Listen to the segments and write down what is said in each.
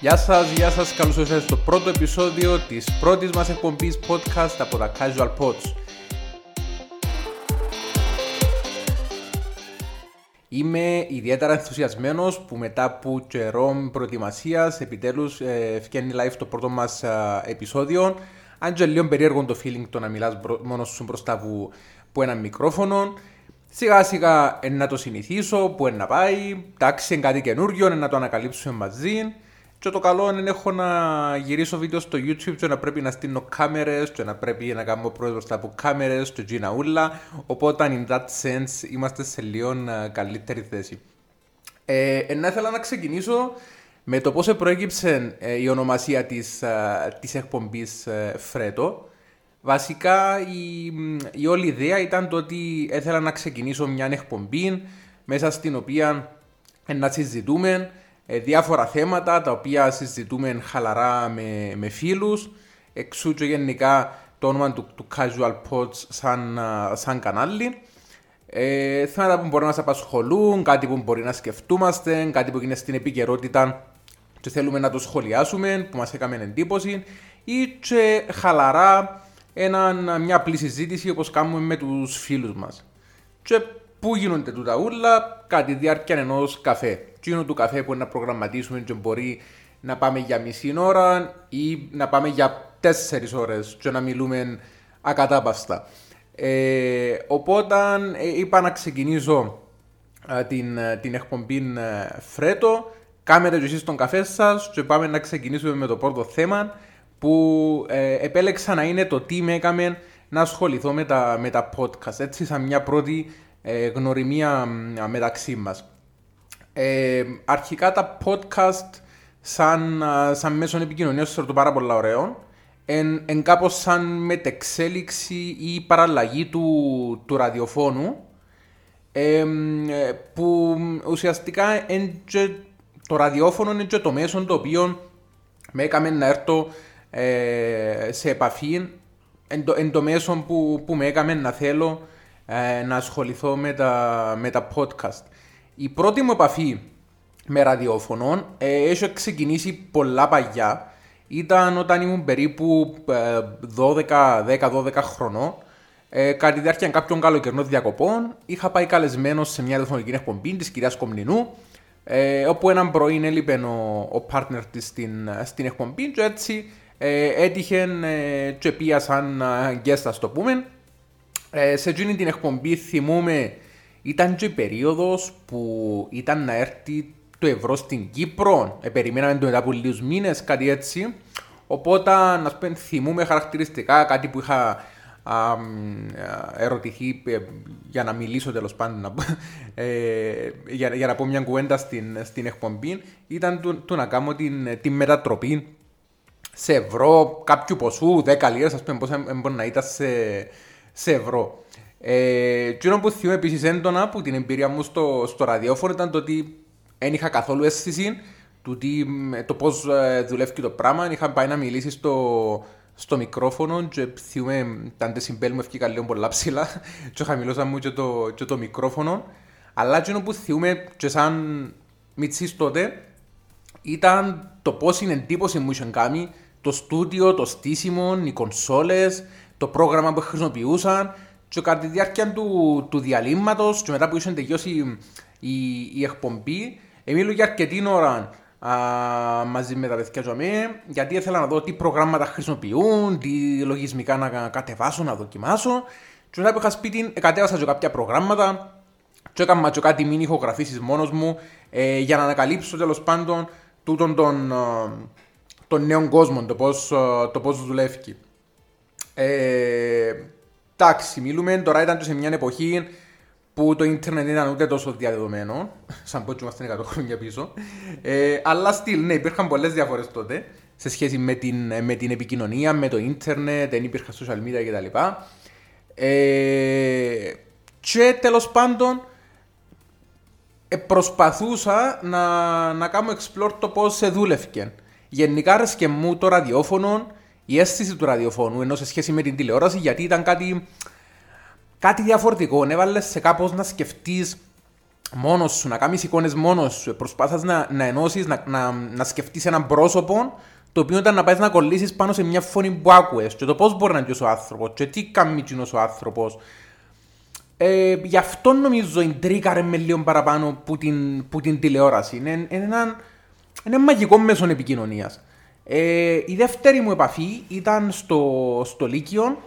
Γεια σας, γεια σας, καλώς ήρθατε στο πρώτο επεισόδιο της πρώτης μας εκπομπής podcast από τα Casual Pods. Είμαι ιδιαίτερα ενθουσιασμένος που μετά από καιρό προετοιμασίας επιτέλους ε, live το πρώτο μας ε, επεισόδιο. Αν και λίγο περίεργο το feeling το να μιλάς μόνος σου μπροστά από, από ένα μικρόφωνο. Σιγά σιγά να το συνηθίσω, που να πάει, εντάξει είναι κάτι καινούριο, να το ανακαλύψουμε μαζί. Και το καλό είναι έχω να γυρίσω βίντεο στο YouTube και να πρέπει να στείλω κάμερες και να πρέπει να κάνω πρόεδρος από κάμερες και τζίνα ούλα. Οπότε in that sense είμαστε σε λίγο ε, καλύτερη θέση. Ε, ε, ήθελα να ξεκινήσω με το πώς προέκυψε ε, η ονομασία της, ε, της εκπομπής Φρέτο. Βασικά η, η όλη ιδέα ήταν το ότι ήθελα να ξεκινήσω μια εκπομπή μέσα στην οποία να συζητούμε ε, διάφορα θέματα τα οποία συζητούμε χαλαρά με, με φίλους εξού και γενικά το όνομα του, του Casual Pods σαν, σαν κανάλι ε, θέματα που μπορεί να μας απασχολούν, κάτι που μπορεί να σκεφτούμαστε, κάτι που είναι στην επικαιρότητα και θέλουμε να το σχολιάσουμε, που μας έκαμε εντύπωση ή και χαλαρά ένα, μια απλή συζήτηση όπως κάνουμε με τους φίλους μας. Και πού γίνονται τούτα ούλα, κατά τη διάρκεια ενός καφέ. Τι είναι του καφέ που να προγραμματίσουμε και μπορεί να πάμε για μισή ώρα ή να πάμε για τέσσερις ώρες και να μιλούμε ακατάπαστα. Ε, οπότε ε, είπα να ξεκινήσω την, την εκπομπή Φρέτο. Κάμετε και εσείς τον καφέ σας και πάμε να ξεκινήσουμε με το πρώτο θέμα που ε, επέλεξα να είναι το τι με έκαμε να ασχοληθώ με τα, με τα podcast. Έτσι, σαν μια πρώτη ε, γνωριμία μεταξύ μας. Ε, αρχικά τα podcast σαν, σαν μέσο επικοινωνίας θεωρώ πάρα πολύ ωραίο. Εν, εν κάπως σαν μετεξέλιξη ή παραλλαγή του, του ραδιοφώνου ε, που ουσιαστικά εν το ραδιόφωνο είναι και το μέσο το οποίο με έκαμε να έρθω ε, σε επαφή εν το, εν το μέσο που, που με έκαμε να θέλω ε, να ασχοληθώ με τα, με τα podcast. Η πρώτη μου επαφή με ραδιόφωνο ε, έχει ξεκινήσει πολλά παγιά. Ήταν όταν ήμουν περίπου 12-10-12 ε, χρονών. Ε, κατά τη διάρκεια κάποιων καλοκαιρινών διακοπών είχα πάει καλεσμένος σε μια τηλεφωνική εκπομπή της κυρίας Κομνηνού. Ε, όπου έναν πρωί έλειπε ο, ο partner της στην, στην εκπομπή και έτσι ε, έτυχε ε, και πία σαν guest το πούμε ε, σε εκείνη την εκπομπή θυμούμε ήταν και η περίοδος που ήταν να έρθει το ευρώ στην Κύπρο. Ε, περιμέναμε το μετά από λίγους μήνες, κάτι έτσι. Οπότε, να πούμε, θυμούμε χαρακτηριστικά κάτι που είχα α, ερωτηθεί ε, για να μιλήσω τέλος πάντων, ε, για, για, να πω μια κουβέντα στην, στην εκπομπή, ήταν το, το να κάνω την, την μετατροπή σε ευρώ κάποιου ποσού, 10 λίρες, ας πούμε, πώς μπορεί να ήταν σε, σε ευρώ. Ε, τι που θυμούμαι επίσης έντονα από την εμπειρία μου στο, στο ραδιόφωνο ήταν το ότι δεν είχα καθόλου αίσθηση του τι, το πώς ε, δουλεύει το πράγμα. Είχα πάει να μιλήσεις στο, στο μικρόφωνο και θυμούμαι ήταν τε συμπέλ μου ευκήκα λίγο πολλά ψηλά και χαμηλώσα μου και το, και το μικρόφωνο. Αλλά τι που θυμούμαι και σαν μητσής τότε ήταν το πόση εντύπωση μου είχε κάνει το στούντιο, το στήσιμο, οι κονσόλες, το πρόγραμμα που χρησιμοποιούσαν και κατά τη διάρκεια του, του διαλύματος και μετά που είχε τελειώσει η, η εκπομπή, εμίλω για αρκετή ώρα α, μαζί με τα παιδιά του γιατί ήθελα να δω τι προγράμματα χρησιμοποιούν, τι λογισμικά να κατεβάσω, να δοκιμάσω. Και μετά που είχα σπίτι, κατέβασα και κάποια προγράμματα και έκανα και κάτι μήνυ ηχογραφήσεις μόνος μου ε, για να ανακαλύψω τέλος πάντων τούτον τον, τον νέο κόσμο, το πώς, το πώς δουλεύει. Ε, εντάξει, μιλούμε τώρα ήταν σε μια εποχή που το ίντερνετ ήταν ούτε τόσο διαδεδομένο, σαν πω είμαστε 100 χρόνια πίσω. Ε, αλλά στυλ, ναι, υπήρχαν πολλές διαφορές τότε σε σχέση με την, με την επικοινωνία, με το ίντερνετ, δεν υπήρχαν social media κτλ. Ε, και τέλος πάντων ε, προσπαθούσα να, να κάνω explore το πώς σε δούλευκε. Γενικά άρεσε μου το ραδιόφωνο η αίσθηση του ραδιοφώνου ενώ σε σχέση με την τηλεόραση γιατί ήταν κάτι, κάτι διαφορετικό. Έβαλες σε κάπως να σκεφτείς μόνος σου, να κάνεις εικόνες μόνος σου. Προσπάθας να, να ενώσεις, να, να, να σκεφτείς έναν πρόσωπο το οποίο ήταν να πάεις να κολλήσεις πάνω σε μια φωνή που άκουες. Και το πώς μπορεί να είναι ο άνθρωπος, και τι κάνει ο άνθρωπος. Ε, γι' αυτό νομίζω εντρίκαρε με λίγο παραπάνω που την, που την τηλεόραση. Είναι, είναι ένα, ένα μαγικό μέσο επικοινωνίας. Ε, η δεύτερη μου επαφή ήταν στο, στο Λύκειο.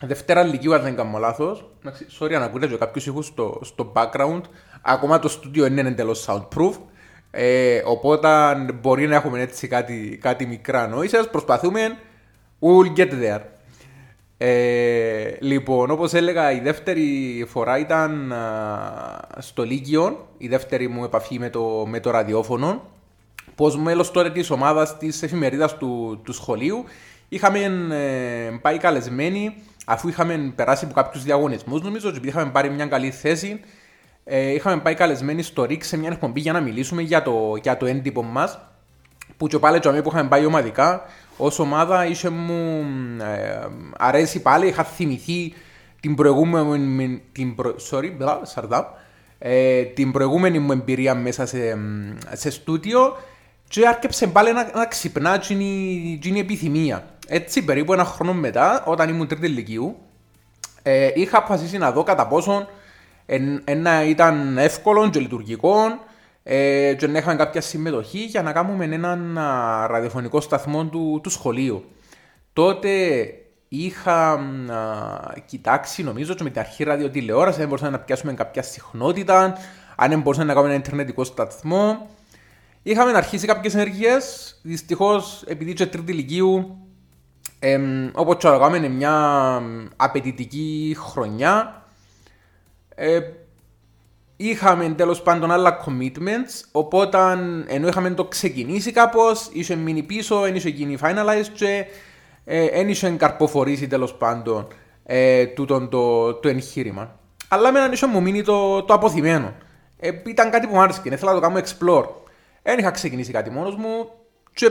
Δευτέρα Λυκείου, αν δεν κάνω λάθος. Sorry αν ακούτε κάποιους ήχους στο, στο background. Ακόμα το στούντιο είναι εντελώς soundproof. Ε, οπότε μπορεί να έχουμε έτσι κάτι, κάτι μικρά νόησα. Προσπαθούμε. We'll get there. Ε, λοιπόν, όπως έλεγα, η δεύτερη φορά ήταν στο Λύκειο, η δεύτερη μου επαφή με το, με το ραδιόφωνο. Πώς μέλος τώρα της ομάδας της εφημερίδας του, του σχολείου είχαμε ε, πάει καλεσμένοι αφού είχαμε περάσει από κάποιους διαγωνισμούς, νομίζω ότι είχαμε πάρει μια καλή θέση ε, είχαμε πάει καλεσμένοι στο ΡΙΚ σε μια εκπομπή για να μιλήσουμε για το, για το έντυπο μας. Που και πάλι που είχαμε πάει ομαδικά, ως ομάδα είχε μου ε, αρέσει πάλι, είχα θυμηθεί την προηγούμενη, την προ, sorry, μπλα, σαρδά, ε, την προηγούμενη μου εμπειρία μέσα σε, σε στούτιο και άρχισε πάλι να, να ξυπνά την η επιθυμία. Έτσι περίπου ένα χρόνο μετά, όταν ήμουν τρίτη ηλικίου, ε, είχα αποφασίσει να δω κατά πόσον ένα ήταν εύκολο και λειτουργικό ε, και να είχαμε κάποια συμμετοχή για να κάνουμε έναν ραδιοφωνικό σταθμό του, του σχολείου. Τότε είχα α, κοιτάξει, νομίζω, και με την αρχή ραδιοτηλεόραση, αν μπορούσαμε να πιάσουμε κάποια συχνότητα, αν μπορούσαμε να κάνουμε ένα ιντερνετικό σταθμό. Είχαμε αρχίσει κάποιες ενεργείε. Δυστυχώς, επειδή και τρίτη ηλικίου, ε, όπως είναι μια απαιτητική χρονιά, ε, είχαμε τέλος πάντων άλλα commitments, οπότε ενώ είχαμε το ξεκινήσει κάπως, είχε μείνει πίσω, δεν είχε γίνει finalized και δεν ε, είχε καρποφορήσει τέλος πάντων ε, τούτο το, το εγχείρημα. Αλλά με έναν είχε μου μείνει το, το αποθυμένο. Ε, ήταν κάτι που μου άρεσε και ήθελα να το κάνω explore. Δεν είχα ξεκινήσει κάτι μόνος μου και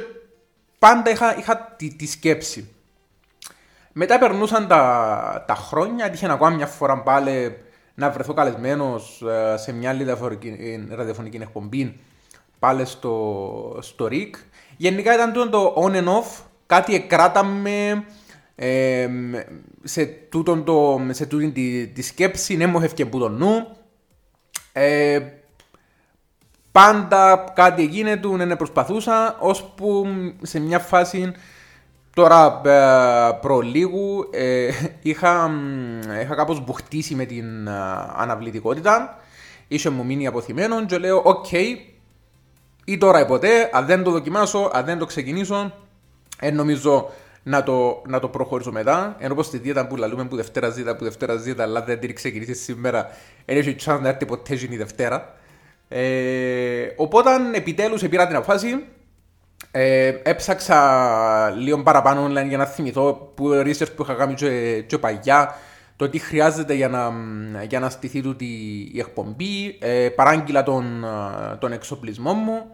πάντα είχα, είχα τη, τη σκέψη. Μετά περνούσαν τα, τα χρόνια, έτυχε να κάνω μια φορά πάλι να βρεθώ καλεσμένος ε, σε μια άλλη ραδιοφωνική εκπομπή πάλι στο, στο RIC. Γενικά ήταν το on and off, κάτι εκράταμε ε, σε, τούτον το, σε τούτη τη, τη σκέψη, ναι μου και που το νου. Ε, πάντα κάτι γίνεται, ναι, προσπαθούσα, ώσπου σε μια φάση Τώρα ε, προ λίγου ε, είχα, είχα κάπως μπουχτίσει με την ε, αναβλητικότητα. Είχε μου μείνει απωθημένο και λέω οκ, ή τώρα ή ποτέ, αν δεν το δοκιμάσω, αν δεν το ξεκινήσω, ε, νομίζω να το, να το προχωρήσω μετά. Ενώ πως στη δίαιτα που λαλούμε που Δευτέρα ζήτα, που Δευτέρα ζήτα, αλλά δεν την ξεκινήσεις σήμερα, δεν έχει chance να έρθει ποτέ η Δευτέρα. Ε, οπότε επιτέλους πήρα την αποφάση ε, έψαξα λίγο παραπάνω online για να θυμηθώ που research που είχα κάνει και, και παγιά το τι χρειάζεται για να, για να στηθεί τούτη η εκπομπή. Ε, παράγγειλα τον, τον εξοπλισμό μου.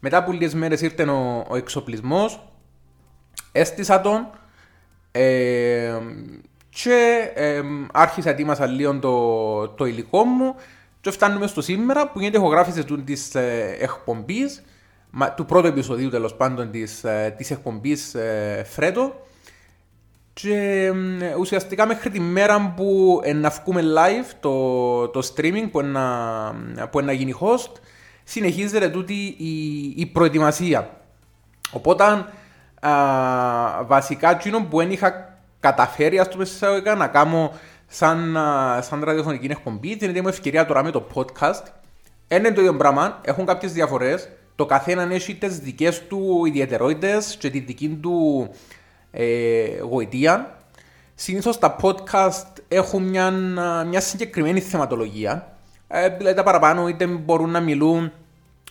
Μετά από λίγες μέρες ήρθε ο, ο εξοπλισμός. Έστησα τον. Ε, και ε, άρχισα ετοίμασα λίγο το, το υλικό μου και φτάνουμε στο σήμερα που γίνεται ηχογράφηση της ε, εκπομπής του πρώτου επεισοδίου τέλος πάντων της της ε, εκπομπής ε, Φρέτο. Και ουσιαστικά μέχρι τη μέρα που να βγούμε live το, το streaming που να, που να γίνει host συνεχίζεται τούτη η, η προετοιμασία. Οπότε α, βασικά εκείνο που δεν είχα καταφέρει ας πούμε να κάνω σαν, σαν ραδιοφωνική εκπομπή την μου ευκαιρία τώρα με το podcast. Είναι το ίδιο πράγμα, έχουν κάποιες διαφορές το καθένα έχει τις δικές του ιδιαιτερότητες και τη δική του ε, γοητεία. Συνήθως τα podcast έχουν μια, μια συγκεκριμένη θεματολογία. Ε, δηλαδή τα παραπάνω είτε μπορούν να μιλούν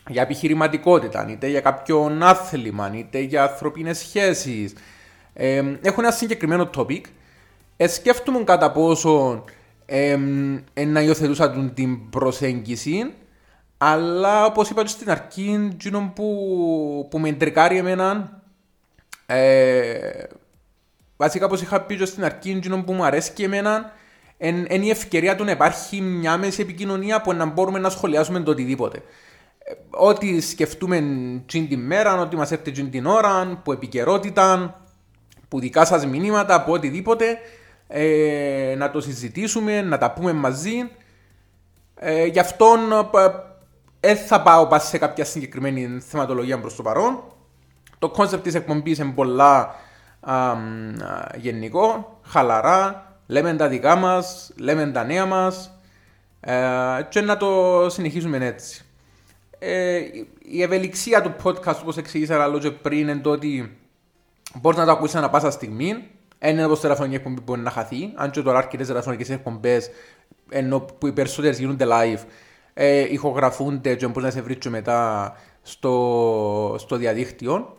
για επιχειρηματικότητα, είτε για κάποιον άθλημα, είτε για ανθρωπίνες σχέσεις. Ε, έχουν ένα συγκεκριμένο topic. Ε, σκέφτομαι κατά πόσο ε, να υιοθετούσαν την προσέγγιση αλλά όπως είπα στην αρχή, εκείνο που, που με εντρικάρει εμένα, ε, βασικά όπως είχα πει στην αρχή, εκείνο που μου αρέσει και εμένα, είναι η ευκαιρία του να υπάρχει μια μέση επικοινωνία που να μπορούμε να σχολιάσουμε το οτιδήποτε. Ε, ό,τι σκεφτούμε την τη μέρα, ό,τι μας έρθει την ώρα, που επικαιρότητα, που δικά σας μηνύματα, από οτιδήποτε, ε, να το συζητήσουμε, να τα πούμε μαζί. Ε, γι' αυτό δεν θα πάω πας σε κάποια συγκεκριμένη θεματολογία προς το παρόν. Το concept της εκπομπής είναι πολλά α, γενικό, χαλαρά, λέμε τα δικά μας, λέμε τα νέα μας ε, και να το συνεχίσουμε έτσι. Ε, η ευελιξία του podcast, όπως εξήγησα άλλο και πριν, είναι το ότι μπορείς να το ακούσεις ανά πάσα στιγμή. Δεν είναι όπως ραδιοφωνική εκπομπή που μπορεί να χαθεί. Αν και τώρα αρκετές ραδιοφωνικές εκπομπές, ενώ που οι περισσότερες γίνονται live, ε, ηχογραφούνται και μπορείς να σε βρεις μετά στο, στο διαδίκτυο.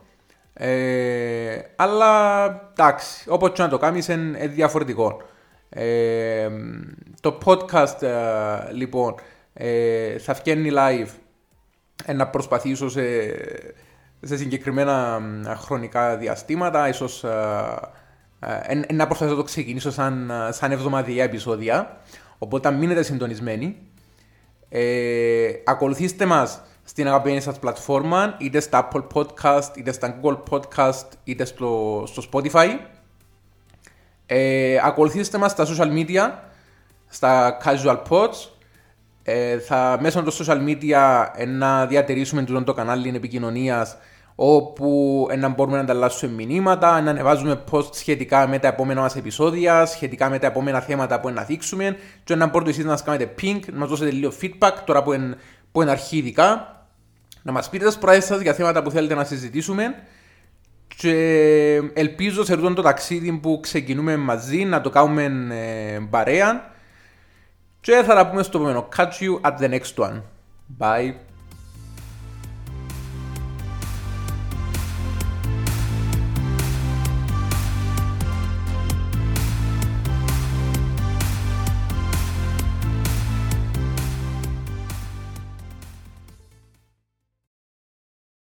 Ε, αλλά εντάξει, όπως και να το κάνεις, είναι διαφορετικό. Ε, το podcast ε, λοιπόν ε, θα βγαίνει live ε, να προσπαθήσω σε, σε συγκεκριμένα χρονικά διαστήματα ίσως να προσπαθήσω να το ξεκινήσω σαν, σαν εβδομαδιαία επεισόδια οπότε μείνετε συντονισμένοι ακολουθήστε μας στην αγαπημένη σας πλατφόρμα είτε στα Apple Podcast είτε στα Google Podcast είτε στο, στο Spotify ε, ακολουθήστε μας στα social media, στα casual pods. Ε, θα, μέσω των social media ε, να διατηρήσουμε το, το κανάλι επικοινωνίας όπου ε, να μπορούμε να ανταλλάσσουμε μηνύματα, να ανεβάζουμε post σχετικά με τα επόμενα μας επεισόδια, σχετικά με τα επόμενα θέματα που να δείξουμε και να μπορείτε εσείς να μας κάνετε ping, να μας δώσετε λίγο feedback τώρα που είναι, που είναι αρχίδικά, να μας πείτε τις προέσεις σας για θέματα που θέλετε να συζητήσουμε και ελπίζω σε αυτό το ταξίδι που ξεκινούμε μαζί να το κάνουμε ε, παρέα και θα τα πούμε στο επόμενο. Catch you at the next one. Bye.